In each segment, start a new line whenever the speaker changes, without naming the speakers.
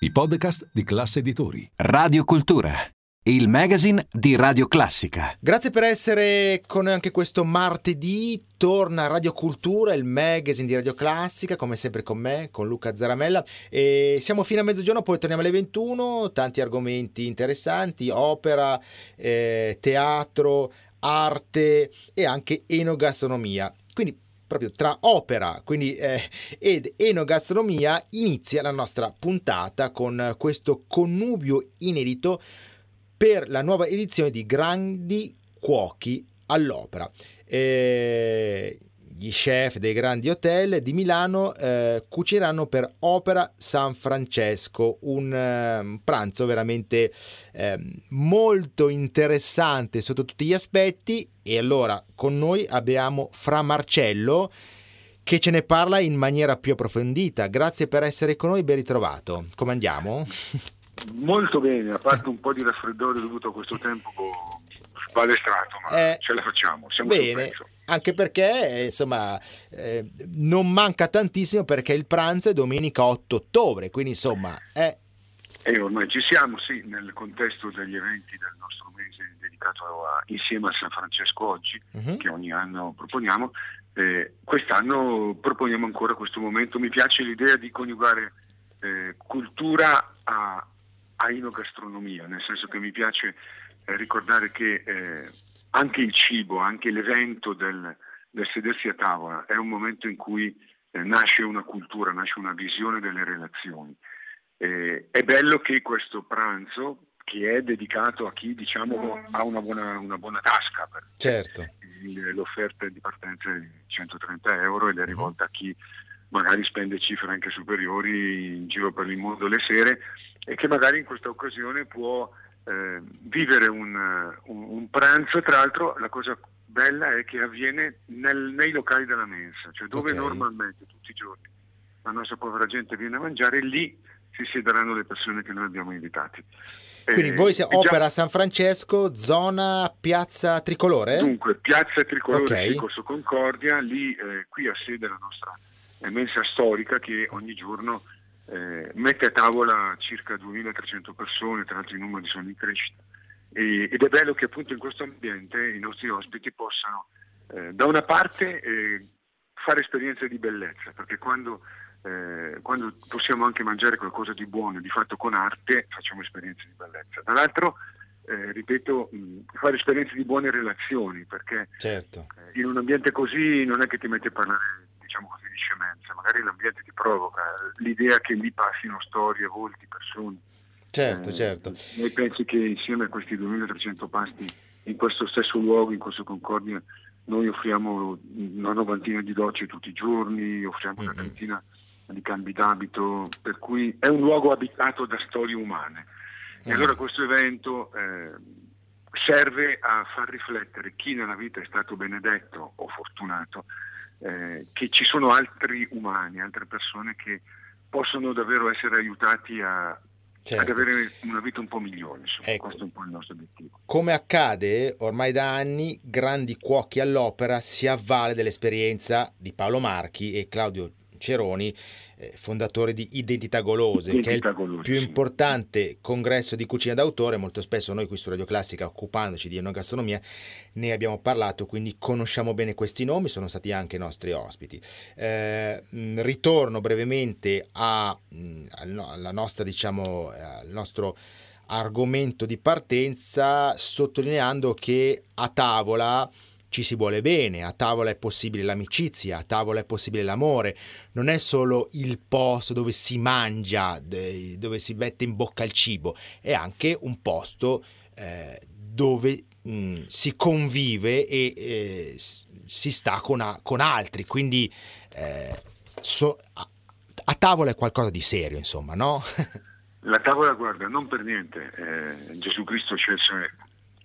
i podcast di classe editori.
Radio Cultura, il magazine di Radio Classica.
Grazie per essere con noi anche questo martedì. Torna Radio Cultura, il magazine di Radio Classica, come sempre con me, con Luca Zaramella. E siamo fino a mezzogiorno, poi torniamo alle 21. Tanti argomenti interessanti: opera, eh, teatro, arte e anche enogastronomia. Quindi proprio tra opera quindi, eh, ed enogastronomia inizia la nostra puntata con questo connubio inedito per la nuova edizione di Grandi Cuochi all'Opera. Eh, gli chef dei grandi hotel di Milano eh, cucineranno per Opera San Francesco, un eh, pranzo veramente eh, molto interessante sotto tutti gli aspetti e allora con noi abbiamo Fra Marcello che ce ne parla in maniera più approfondita. Grazie per essere con noi, ben ritrovato. Come andiamo?
Molto bene, a parte un po' di raffreddore dovuto a questo tempo sbalestrato, ma eh, ce la facciamo, siamo
bene, anche perché insomma eh, non manca tantissimo perché il pranzo è domenica 8 ottobre, quindi insomma è...
E ormai ci siamo, sì, nel contesto degli eventi del nostro mese dedicato a, insieme a San Francesco oggi, uh-huh. che ogni anno proponiamo. Eh, quest'anno proponiamo ancora questo momento. Mi piace l'idea di coniugare eh, cultura a, a inogastronomia, nel senso che mi piace eh, ricordare che eh, anche il cibo, anche l'evento del, del, sedersi a tavola è un momento in cui eh, nasce una cultura, nasce una visione delle relazioni. Eh, è bello che questo pranzo, che è dedicato a chi diciamo, ha una buona, una buona tasca,
certo.
l'offerta di partenza è di 130 euro ed è rivolta a chi magari spende cifre anche superiori in giro per il mondo le sere e che magari in questa occasione può eh, vivere un, un, un, pranzo, tra l'altro la cosa bella è che avviene nel, nei locali della mensa, cioè dove okay. normalmente tutti i giorni la nostra povera gente viene a mangiare, lì si siederanno le persone che noi abbiamo invitati.
Quindi eh, voi siete Opera già... San Francesco, zona Piazza Tricolore?
Dunque, Piazza Tricolore, okay. Corso Concordia, lì eh, qui ha sede la nostra mensa storica che ogni giorno eh, mette a tavola circa 2300 persone, tra l'altro i numeri sono in crescita. E, ed è bello che appunto in questo ambiente i nostri ospiti possano eh, da una parte eh, fare esperienze di bellezza, perché quando, eh, quando, possiamo anche mangiare qualcosa di buono, di fatto con arte, facciamo esperienze di bellezza. Dall'altro, eh, ripeto, mh, fare esperienze di buone relazioni, perché
certo.
Eh, in un ambiente così non è che ti metti a parlare diciamo così, di scemenza, magari l'ambiente ti provoca, l'idea che lì passino storie, volti, persone.
Certo, eh, certo.
E pensi che insieme a questi 2300 pasti in questo stesso luogo, in questo Concordia, noi offriamo una novantina di docce tutti i giorni, offriamo una trentina di cambi d'abito, per cui è un luogo abitato da storie umane. E allora questo evento eh, serve a far riflettere chi nella vita è stato benedetto o fortunato eh, che ci sono altri umani, altre persone che possono davvero essere aiutati a, Certo. ad avere una vita un po' migliore. Insomma, ecco. Questo è un po' il nostro obiettivo.
Come accade ormai da anni, Grandi Cuochi all'Opera si avvale dell'esperienza di Paolo Marchi e Claudio Ceroni, eh, fondatore di Identità Golose, Identità che è il più importante congresso di cucina d'autore. Molto spesso noi qui su Radio Classica, occupandoci di enogastronomia, ne abbiamo parlato, quindi conosciamo bene questi nomi, sono stati anche i nostri ospiti. Eh, ritorno brevemente a, alla nostra, diciamo, al nostro argomento di partenza, sottolineando che a tavola ci si vuole bene, a tavola è possibile l'amicizia, a tavola è possibile l'amore, non è solo il posto dove si mangia, dove si mette in bocca il cibo, è anche un posto eh, dove mh, si convive e eh, si sta con, a, con altri, quindi eh, so, a, a, tavola è qualcosa di serio, insomma, no?
La tavola, guarda, non per niente, eh, Gesù Cristo scelse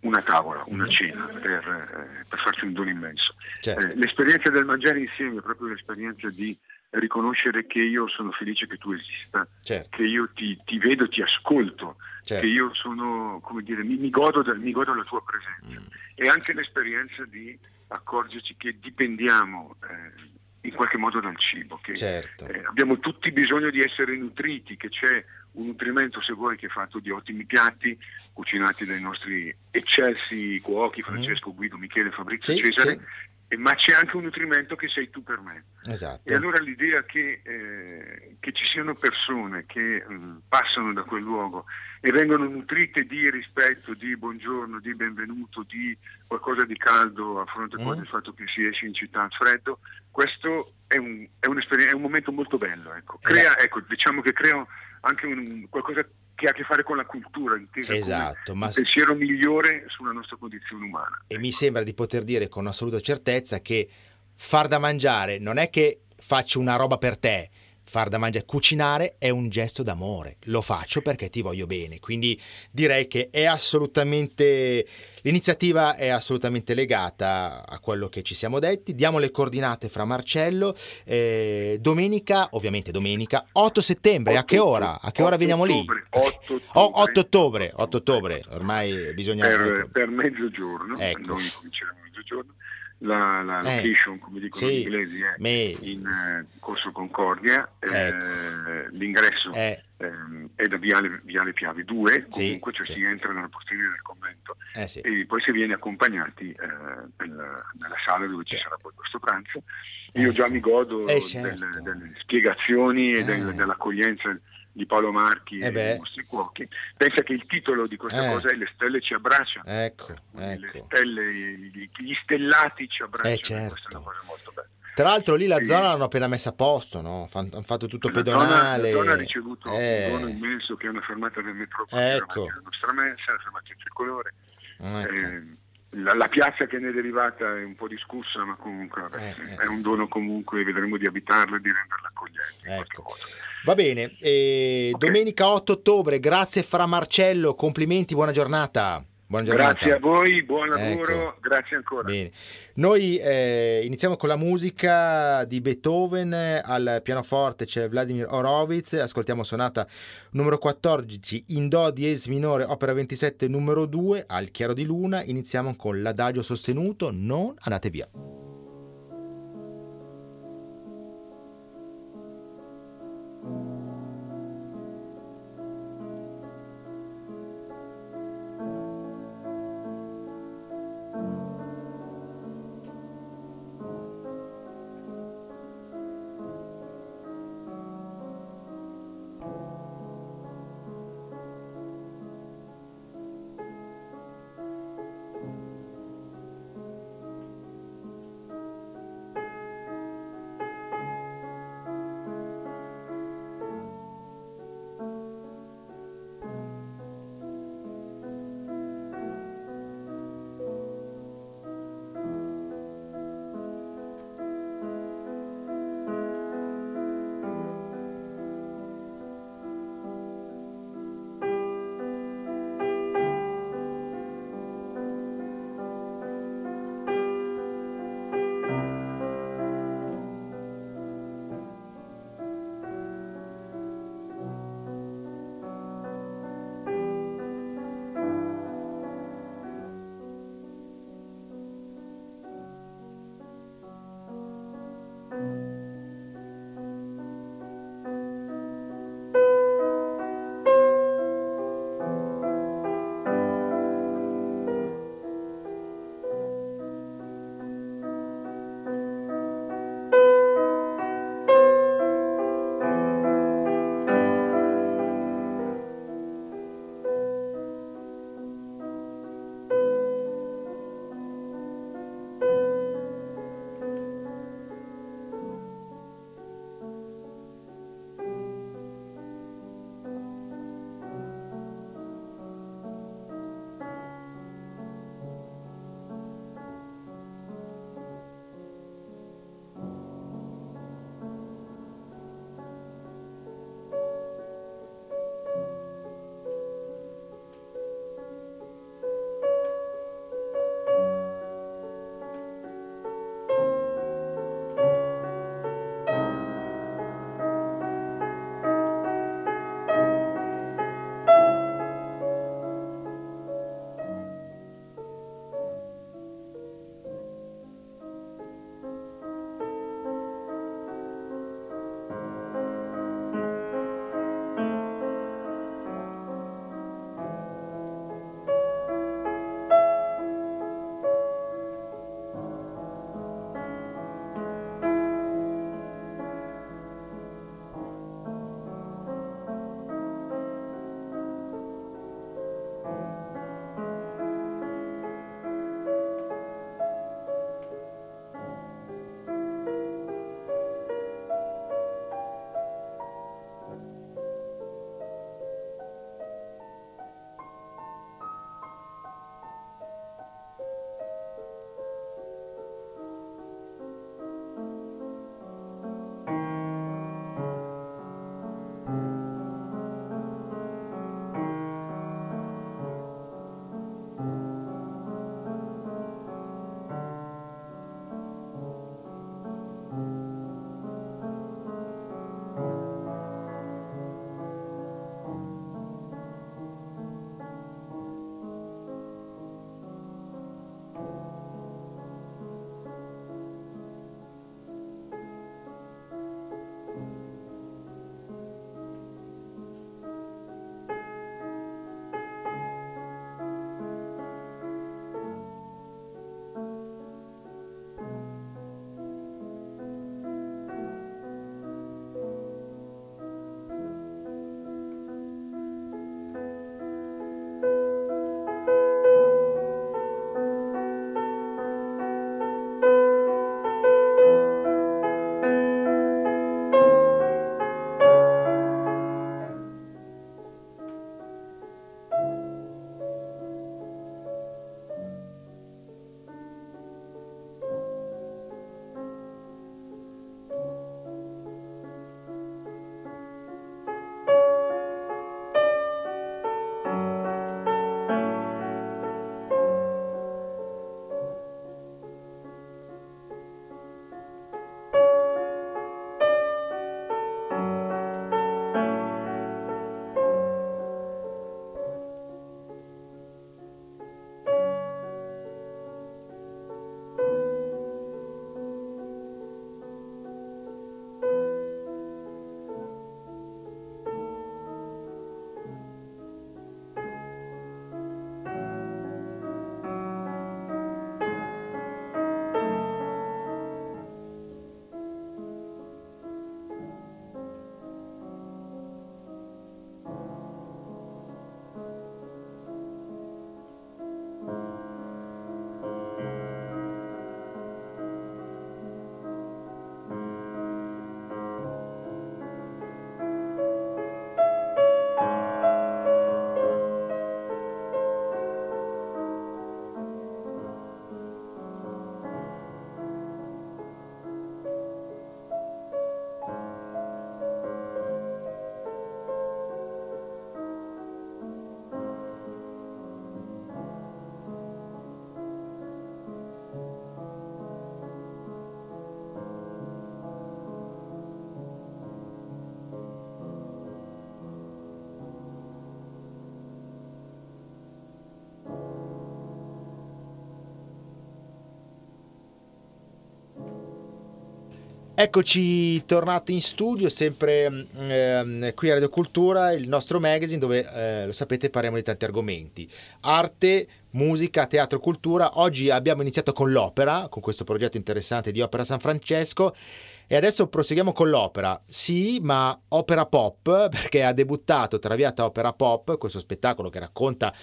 una tavola, una mm. cena per, eh, per, farci un dono immenso. Certo. Eh, l'esperienza del mangiare insieme è proprio l'esperienza di riconoscere che io sono felice che tu esista, certo. che io ti, ti, vedo, ti ascolto, certo. che io sono, come dire, mi, mi, godo, mi godo, la tua presenza. Mm. E anche l'esperienza di accorgerci che dipendiamo eh, in qualche modo dal cibo, che certo. eh, abbiamo tutti bisogno di essere nutriti, che c'è un nutrimento, se vuoi, che è fatto di ottimi piatti, cucinati dai nostri eccelsi cuochi, mm. Francesco, Guido, Michele, Fabrizio, sì, Cesare, sì ma c'è anche un nutrimento che sei tu per me. Esatto. E allora l'idea che, eh, che ci siano persone che mh, mm, passano da quel luogo e vengono nutrite di rispetto, di buongiorno, di benvenuto, di qualcosa di caldo a fronte mm. del fatto che si esce in città al freddo, questo è un, è un, è un momento molto bello. Ecco. Crea, ecco, diciamo che crea anche un, qualcosa che ha a che fare con la cultura, intesa esatto, ma... un pensiero migliore sulla nostra condizione umana.
E mi sembra di poter dire con assoluta certezza che far da mangiare non è che faccio una roba per te, far da mangiare, cucinare è un gesto d'amore, lo faccio perché ti voglio bene, quindi direi che è assolutamente, l'iniziativa è assolutamente legata a quello che ci siamo detti, diamo le coordinate fra Marcello, eh, domenica, ovviamente domenica, 8 settembre, 8, a che ora? A che ora veniamo
ottobre,
lì? 8 ottobre, 8 ottobre, 8 ottobre, ormai bisogna...
Per, ecco. per mezzogiorno, ecco. noi cominceremo a mezzogiorno la, la eh, location, come dicono sì, gli inglesi, è me... in eh, Corso Concordia, eh, ecco. l'ingresso eh. ehm, è da Viale, Viale Piave 2, comunque sì, cioè sì. si entra nella posteriore del convento eh, e poi si viene accompagnati eh, nella, nella, sala dove ci sarà poi questo pranzo. Io già ecco. mi godo certo. delle, delle, spiegazioni e del, dell'accoglienza di Paolo Marchi eh e i nostri cuochi. Pensa che il titolo di questa eh. cosa è Le stelle ci abbracciano.
Ecco, ecco.
Le stelle, gli stellati ci abbracciano.
Eh, certo. Questa è una cosa molto bella. Tra l'altro lì la sì. zona l'hanno appena messa a posto, no? hanno fatto tutto la pedonale.
Zona, la zona ha ricevuto eh. un dono immenso che è una fermata del metro ecco. la nostra mensa, la fermata tricolore. Ecco. Eh, la, la, piazza che ne è derivata è un po' discussa, ma comunque vabbè, eh, è un dono comunque, vedremo di abitarla e di renderla accogliente. Ecco.
Va bene, e okay. domenica 8 ottobre, grazie Fra Marcello, complimenti, buona giornata. Buona
grazie a voi, buon lavoro, ecco. grazie ancora.
Bene. Noi eh, iniziamo con la musica di Beethoven, al pianoforte c'è Vladimir Horowitz, ascoltiamo sonata numero 14 in Do diesis minore, opera 27 numero 2, al chiaro di luna, iniziamo con l'adagio sostenuto, non andate via. Eccoci tornati in studio, sempre ehm, qui a Radio Cultura, il nostro magazine dove, eh, lo sapete, parliamo di tanti argomenti. Arte, musica, teatro, cultura. Oggi abbiamo iniziato con l'opera, con questo progetto interessante di Opera San Francesco e adesso proseguiamo con l'opera. Sì, ma opera pop, perché ha debuttato Traviata Opera Pop, questo spettacolo che racconta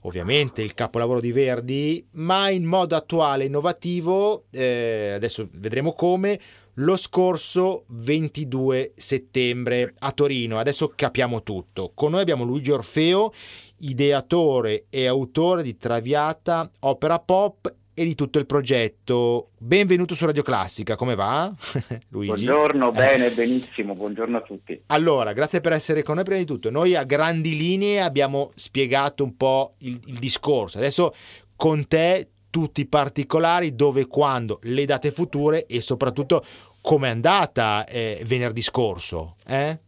ovviamente il capolavoro di Verdi, ma in modo attuale, innovativo, eh, adesso vedremo come lo scorso 22 settembre a Torino. Adesso capiamo tutto. Con noi abbiamo Luigi Orfeo, ideatore e autore di Traviata Opera Pop e di tutto il progetto. Benvenuto su Radio Classica, come va?
Luigi? Buongiorno, bene, benissimo, buongiorno a tutti.
Allora, grazie per essere con noi prima di tutto. Noi a grandi linee abbiamo spiegato un po' il, il discorso. Adesso con te tutti i particolari, dove quando, le date future e soprattutto come è andata eh, venerdì scorso. Eh?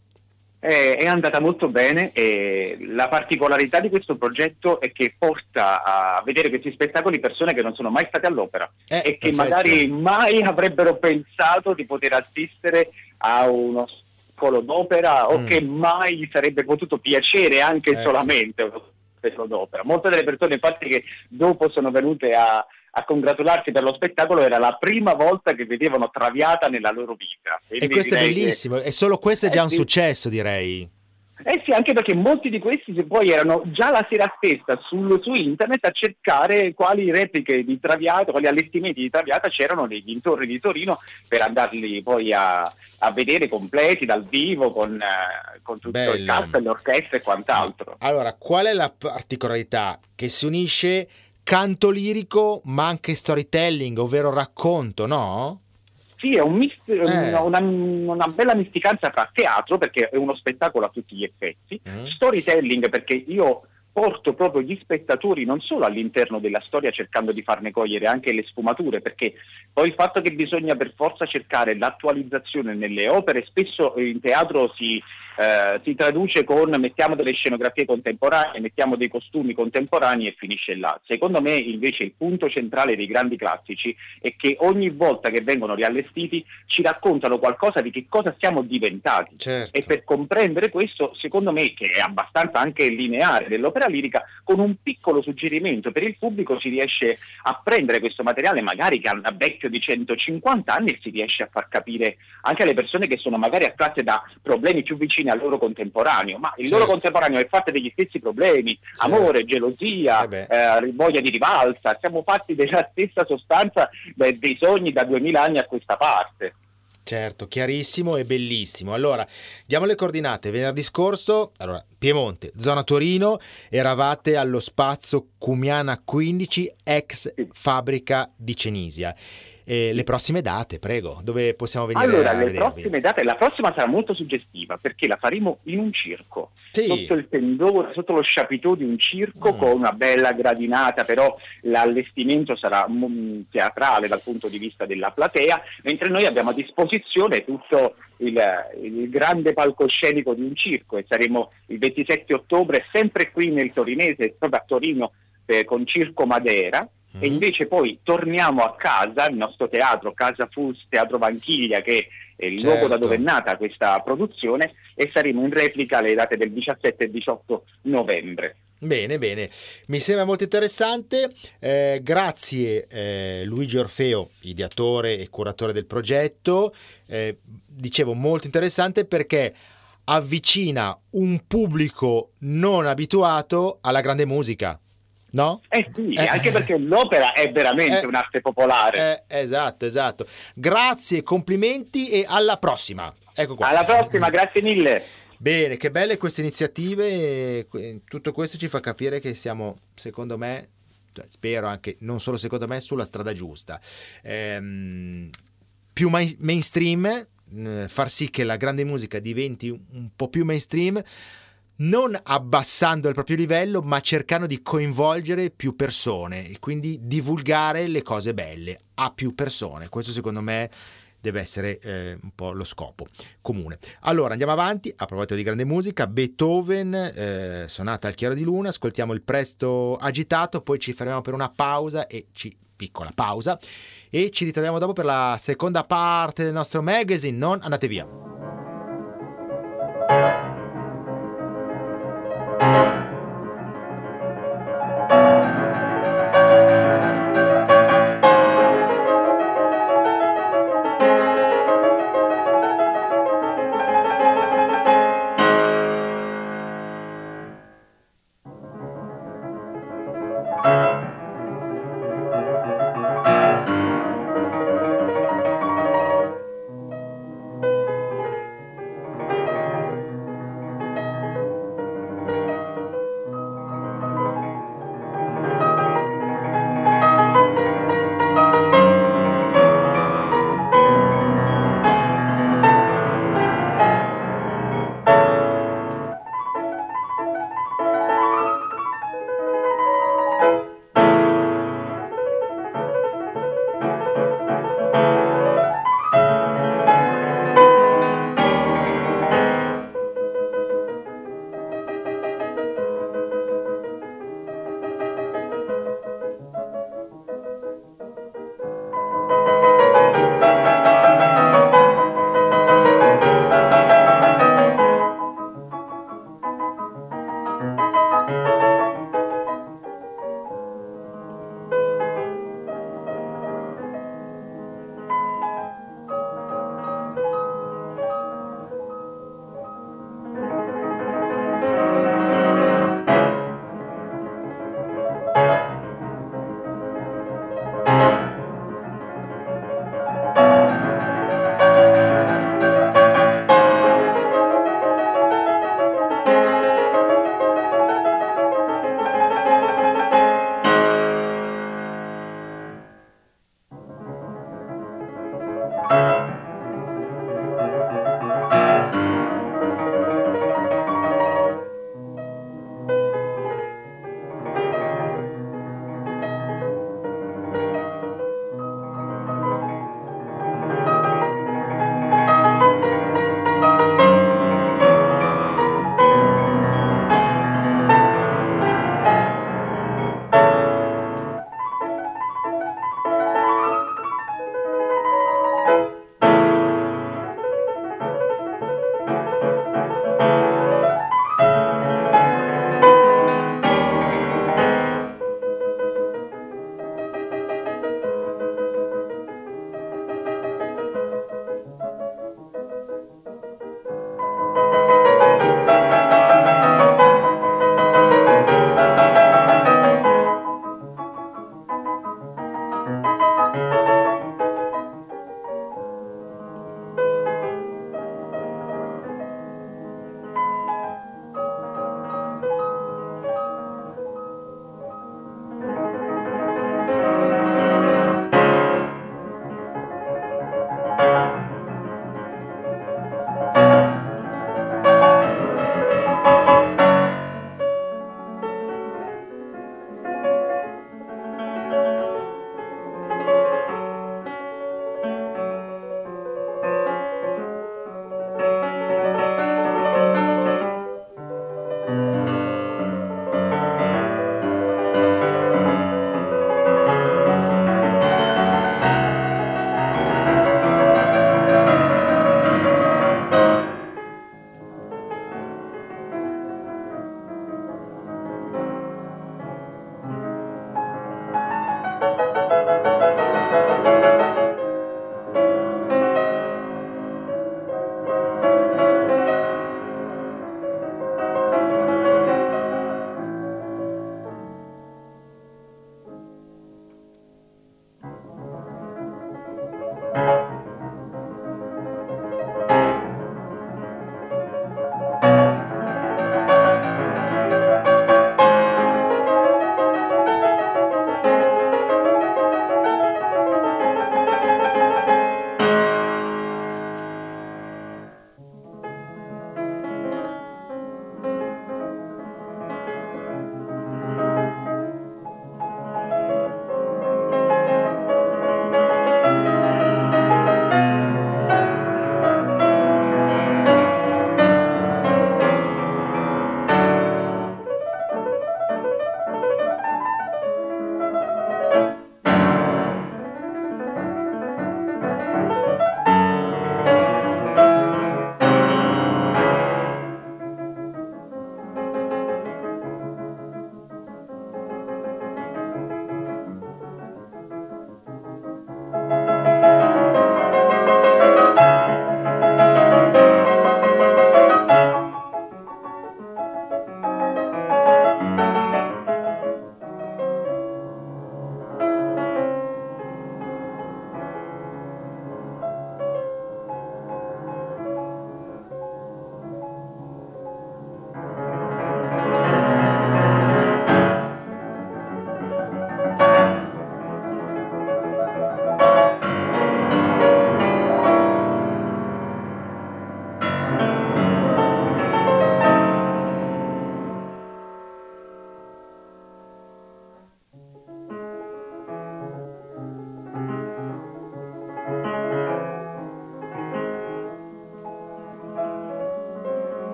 Eh, è andata molto bene e la particolarità di questo progetto è che porta a vedere questi spettacoli persone che non sono mai state all'opera eh, e che perfetto. magari mai avrebbero pensato di poter assistere a uno spettacolo d'opera mm. o che mai sarebbe potuto piacere anche eh. solamente uno spettacolo d'opera. Molte delle persone infatti che dopo sono venute a, a congratularsi per lo spettacolo era la prima volta che vedevano Traviata nella loro vita.
Quindi e questo è bellissimo, che... e solo questo è già eh, un sì. successo direi.
Eh sì, anche perché molti di questi poi erano già la sera stessa sul, su internet a cercare quali repliche di Traviata, quali allestimenti di Traviata c'erano nei dintorni di Torino per andarli poi a, a vedere completi dal vivo con, uh, con tutto Bello. il cast, l'orchestra e quant'altro.
Allora, qual è la particolarità che si unisce canto lirico ma anche storytelling, ovvero racconto, no?
Sì, è un mist- eh. una, una, bella misticanza tra teatro, perché è uno spettacolo a tutti gli effetti, mm. storytelling, perché io porto proprio gli spettatori non solo all'interno della storia cercando di farne cogliere anche le sfumature, perché poi il fatto che bisogna per forza cercare l'attualizzazione nelle opere, spesso in teatro si eh, si traduce con mettiamo delle scenografie contemporanee, mettiamo dei costumi contemporanei e finisce là. Secondo me invece il punto centrale dei grandi classici è che ogni volta che vengono riallestiti ci raccontano qualcosa di che cosa siamo diventati certo. e per comprendere questo secondo me che è abbastanza anche lineare dell'opera lirica con un piccolo suggerimento per il pubblico si riesce a prendere questo materiale magari che ha vecchio di 150 anni e si riesce a far capire anche alle persone che sono magari attratte da problemi più vicini vicini al loro contemporaneo, ma il certo. loro contemporaneo è fatto degli stessi problemi, certo. amore, gelosia, eh eh, voglia di rivalsa, siamo fatti della stessa sostanza beh, dei sogni da duemila anni a questa parte.
Certo, chiarissimo e bellissimo. Allora, diamo le coordinate. Venerdì scorso, allora, Piemonte, zona Torino, eravate allo spazio Cumiana 15, ex fabbrica di Cenisia. E le prossime date, prego, dove possiamo venire
allora, le vedervi? prossime date, la prossima sarà molto suggestiva perché la faremo in un circo, sì. sotto il tendone, sotto lo chapiteau di un circo mm. con una bella gradinata, però l'allestimento sarà mm, teatrale dal punto di vista della platea, mentre noi abbiamo a disposizione tutto il, il grande palcoscenico di un circo e saremo il 27 ottobre sempre qui nel Torinese, proprio a Torino, eh, con Circo Madera Mm-hmm. E invece poi torniamo a casa, il nostro teatro, Casa Fus, Teatro Vanchiglia, che è il certo. luogo da dove è nata questa produzione, e saremo in replica alle date del 17 e 18 novembre.
Bene, bene, mi sembra molto interessante. Eh, grazie eh, Luigi Orfeo, ideatore e curatore del progetto. Eh, dicevo molto interessante perché avvicina un pubblico non abituato alla grande musica. No?
Eh sì, eh, anche perché l'opera è veramente
eh,
un'arte popolare.
Eh, esatto, esatto. Grazie, complimenti e alla prossima. Ecco qua.
Alla prossima, grazie mille.
Bene, che belle queste iniziative. Tutto questo ci fa capire che siamo, secondo me, cioè, spero anche, non solo secondo me, sulla strada giusta. Ehm, più mainstream, far sì che la grande musica diventi un po' più mainstream non abbassando il proprio livello, ma cercando di coinvolgere più persone e quindi divulgare le cose belle a più persone. Questo secondo me deve essere eh, un po' lo scopo comune. Allora andiamo avanti, a proposito di grande musica, Beethoven, eh, sonata al chiaro di luna, ascoltiamo il presto agitato, poi ci fermiamo per una pausa e ci piccola pausa e ci ritroviamo dopo per la seconda parte del nostro magazine. Non andate via.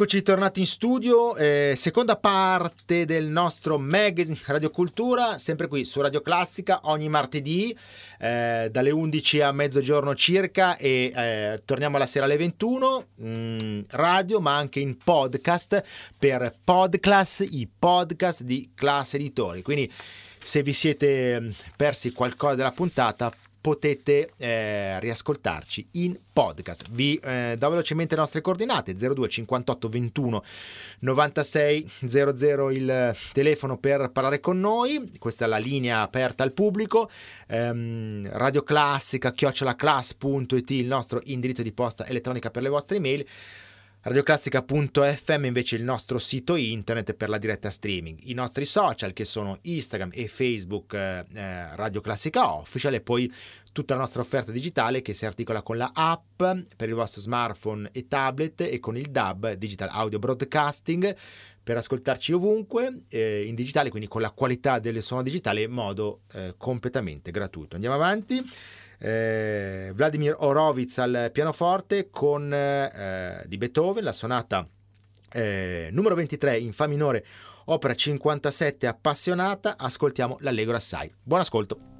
Eccoci tornati in studio, eh, seconda parte del nostro magazine Radio Cultura, sempre qui su Radio Classica ogni martedì eh, dalle 11 a mezzogiorno circa e eh, torniamo alla sera alle 21, mh, mm, radio ma anche in podcast per Podclass, i podcast di Class Editori. Quindi se vi siete mm, persi qualcosa della puntata potete eh, riascoltarci in podcast. Vi eh, do velocemente le nostre coordinate 02 58 21 96 00 il telefono per parlare con noi, questa è la linea aperta al pubblico, ehm, radio chiocciolaclass.it il nostro indirizzo di posta elettronica per le vostre email Radioclassica.fm invece è il nostro sito internet per la diretta streaming, i nostri social che sono Instagram e Facebook eh, eh, Radio Classica Official e poi tutta la nostra offerta digitale che si articola con la app per il vostro smartphone e tablet e con il DAB Digital Audio Broadcasting per ascoltarci ovunque eh, in digitale, quindi con la qualità del suono digitale in modo eh, completamente gratuito. Andiamo avanti eh, Vladimir Horowitz al pianoforte con eh, di Beethoven, la sonata eh, numero 23 in Fa minore, opera 57 appassionata, ascoltiamo l'Allegro assai. Buon ascolto!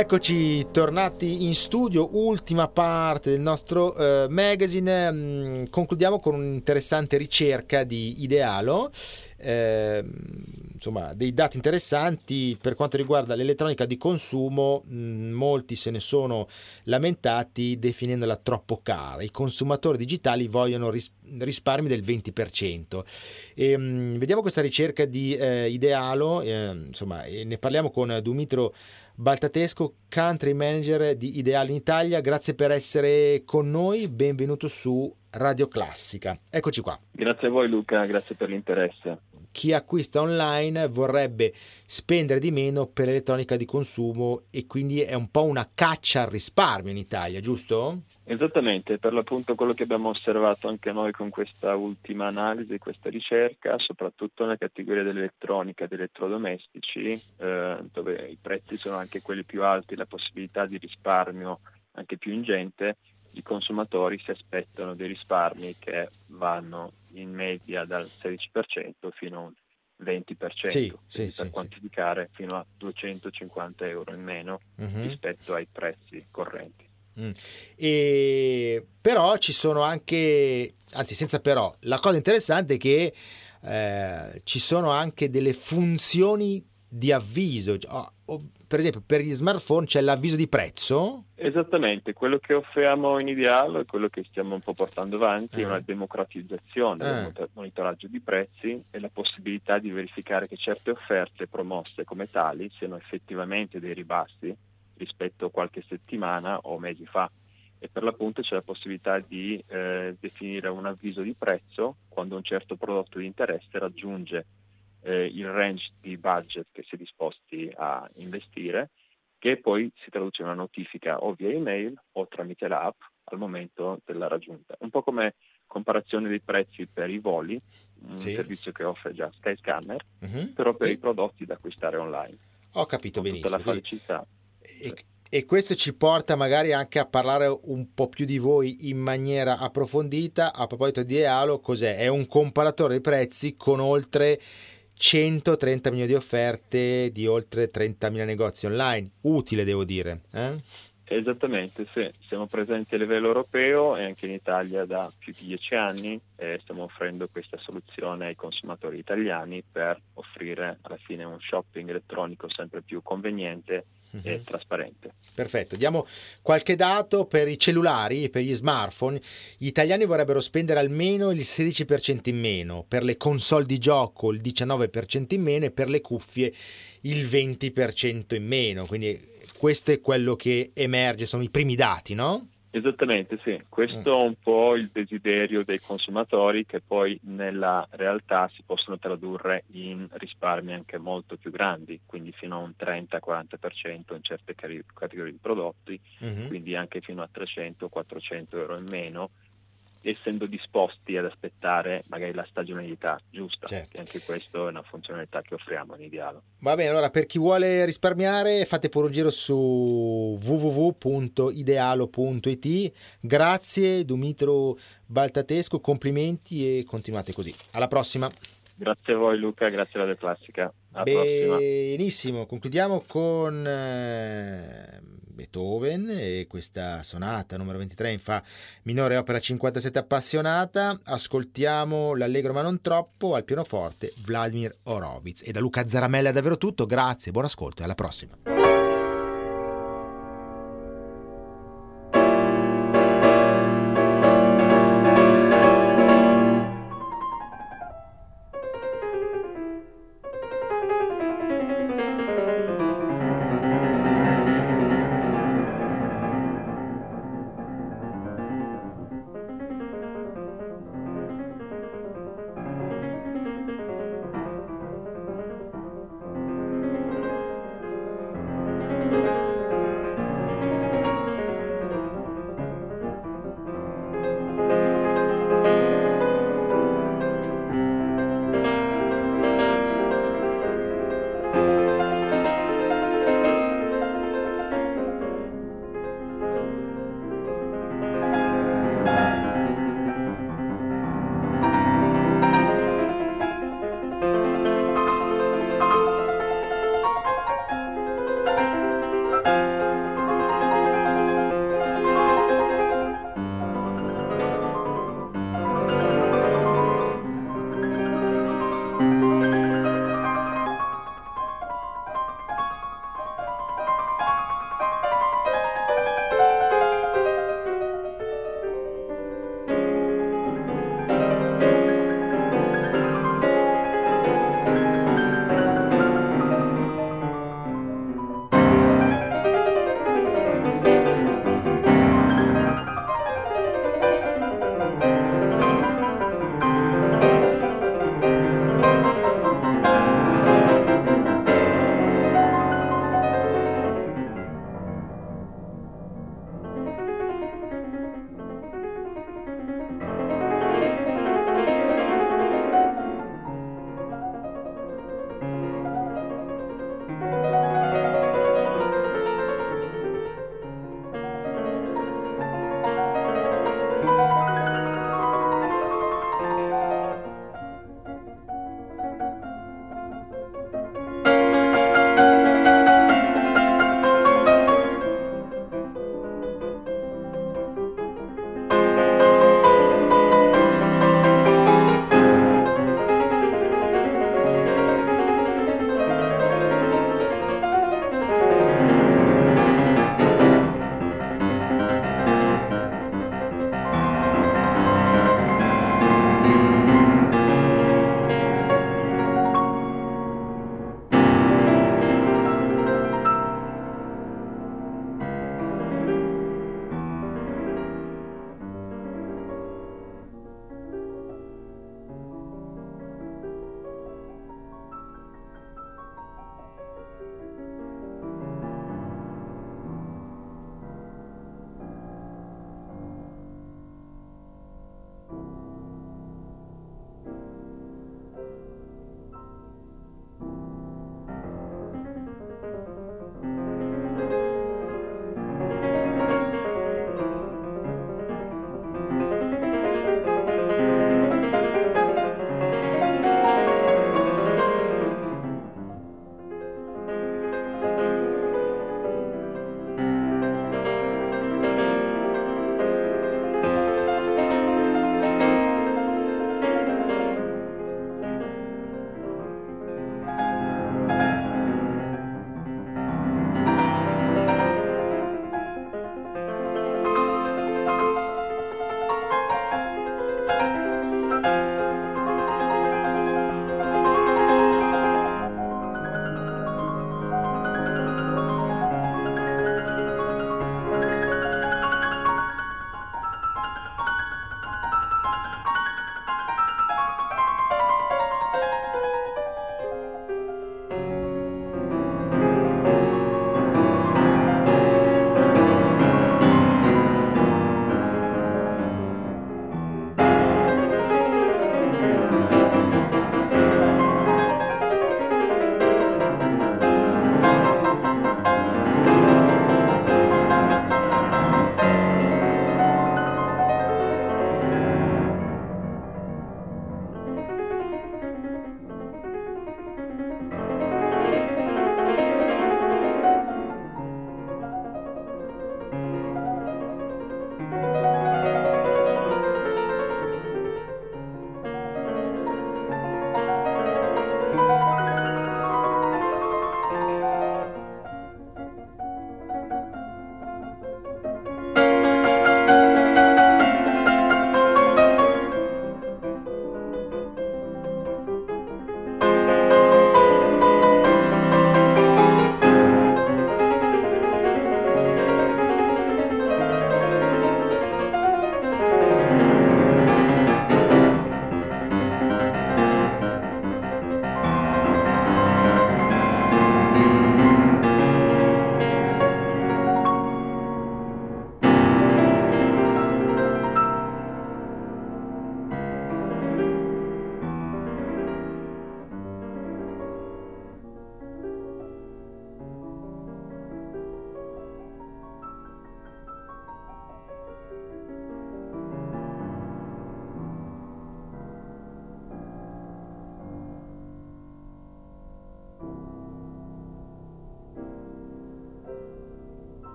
Eccoci tornati in studio, ultima parte del nostro uh, magazine. Mm, concludiamo con un'interessante ricerca di Idealo. Eh, insomma, dei dati interessanti per quanto riguarda l'elettronica di consumo. Mm, molti se ne sono lamentati definendola troppo cara. I consumatori digitali vogliono ris- risparmi del 20%. E, mh, mm, vediamo questa ricerca di eh, Idealo, eh, insomma, ne parliamo con Dumitro Baltatesco, country manager di Ideale in Italia. Grazie per essere con noi, benvenuto su Radio Classica. Eccoci qua.
Grazie a voi Luca, grazie per l'interesse.
Chi acquista online vorrebbe spendere di meno per l'elettronica di consumo e quindi è un po' una caccia al risparmio in Italia, giusto?
Esattamente, per l'appunto quello che abbiamo osservato anche noi con questa ultima analisi, questa ricerca, soprattutto nella categoria dell'elettronica e degli elettrodomestici, eh, dove i prezzi sono anche quelli più alti, la possibilità di risparmio anche più ingente, i consumatori si aspettano dei risparmi che vanno in media dal 16% fino a un 20%, sì, sì, per sì, quantificare fino a 250 euro in meno uh-huh. rispetto ai prezzi correnti.
Mm. E, però ci sono anche, anzi senza però, la cosa interessante è che eh, ci sono anche delle funzioni di avviso. Oh, per esempio, per gli smartphone c'è l'avviso di prezzo.
Esattamente, quello che offriamo in ideale, quello che stiamo un po' portando avanti, eh. è una democratizzazione eh. del monitoraggio di prezzi e la possibilità di verificare che certe offerte promosse come tali siano effettivamente dei ribassi rispetto a qualche settimana o mesi fa e per l'appunto c'è la possibilità di eh, definire un avviso di prezzo quando un certo prodotto di interesse raggiunge eh, il range di budget che si è disposti a investire che poi si traduce in una notifica o via email o tramite l'app al momento della raggiunta. Un po' come comparazione dei prezzi per i voli, un sì. servizio che offre già Skyscanner, uh-huh. però per sì. i prodotti da acquistare online.
Ho capito
Con
benissimo.
Tutta la felicità.
E, e questo ci porta magari anche a parlare un po' più di voi in maniera approfondita. A proposito di Ealo, cos'è? È un comparatore di prezzi con oltre 130 milioni di offerte di oltre 30.000 negozi online. Utile, devo dire. Eh?
Esattamente, sì. Siamo presenti a livello europeo e anche in Italia da più di dieci anni e stiamo offrendo questa soluzione ai consumatori italiani per offrire alla fine un shopping elettronico sempre più conveniente. E mhm. trasparente.
Perfetto, diamo qualche dato per i cellulari, per gli smartphone. Gli italiani vorrebbero spendere almeno il 16% in meno, per le console di gioco il 19% in meno e per le cuffie il 20% in meno. Quindi questo è quello che emerge, sono i primi dati, no?
Esattamente, sì. Questo mm. è un po' il desiderio dei consumatori che poi nella realtà si possono tradurre in risparmi anche molto più grandi, quindi fino a un 30-40% in certe categorie di prodotti, mm-hmm. quindi anche fino a 300-400 euro in meno essendo disposti ad aspettare magari la stagionalità giusta, certo. che anche questa è una funzionalità che offriamo in Idealo.
Va bene, allora per chi vuole risparmiare fate pure un giro su www.idealo.it. Grazie Dumitro Baltatesco, complimenti e continuate così. Alla prossima.
Grazie a voi Luca, grazie alla Classica. Alla
Benissimo, prossima. concludiamo con... Eh Beethoven e questa sonata numero 23 in fa minore opera 57 appassionata. Ascoltiamo l'allegro ma non troppo al pianoforte Vladimir Horowitz. E da Luca Zaramella è davvero tutto, grazie, buon ascolto e alla prossima.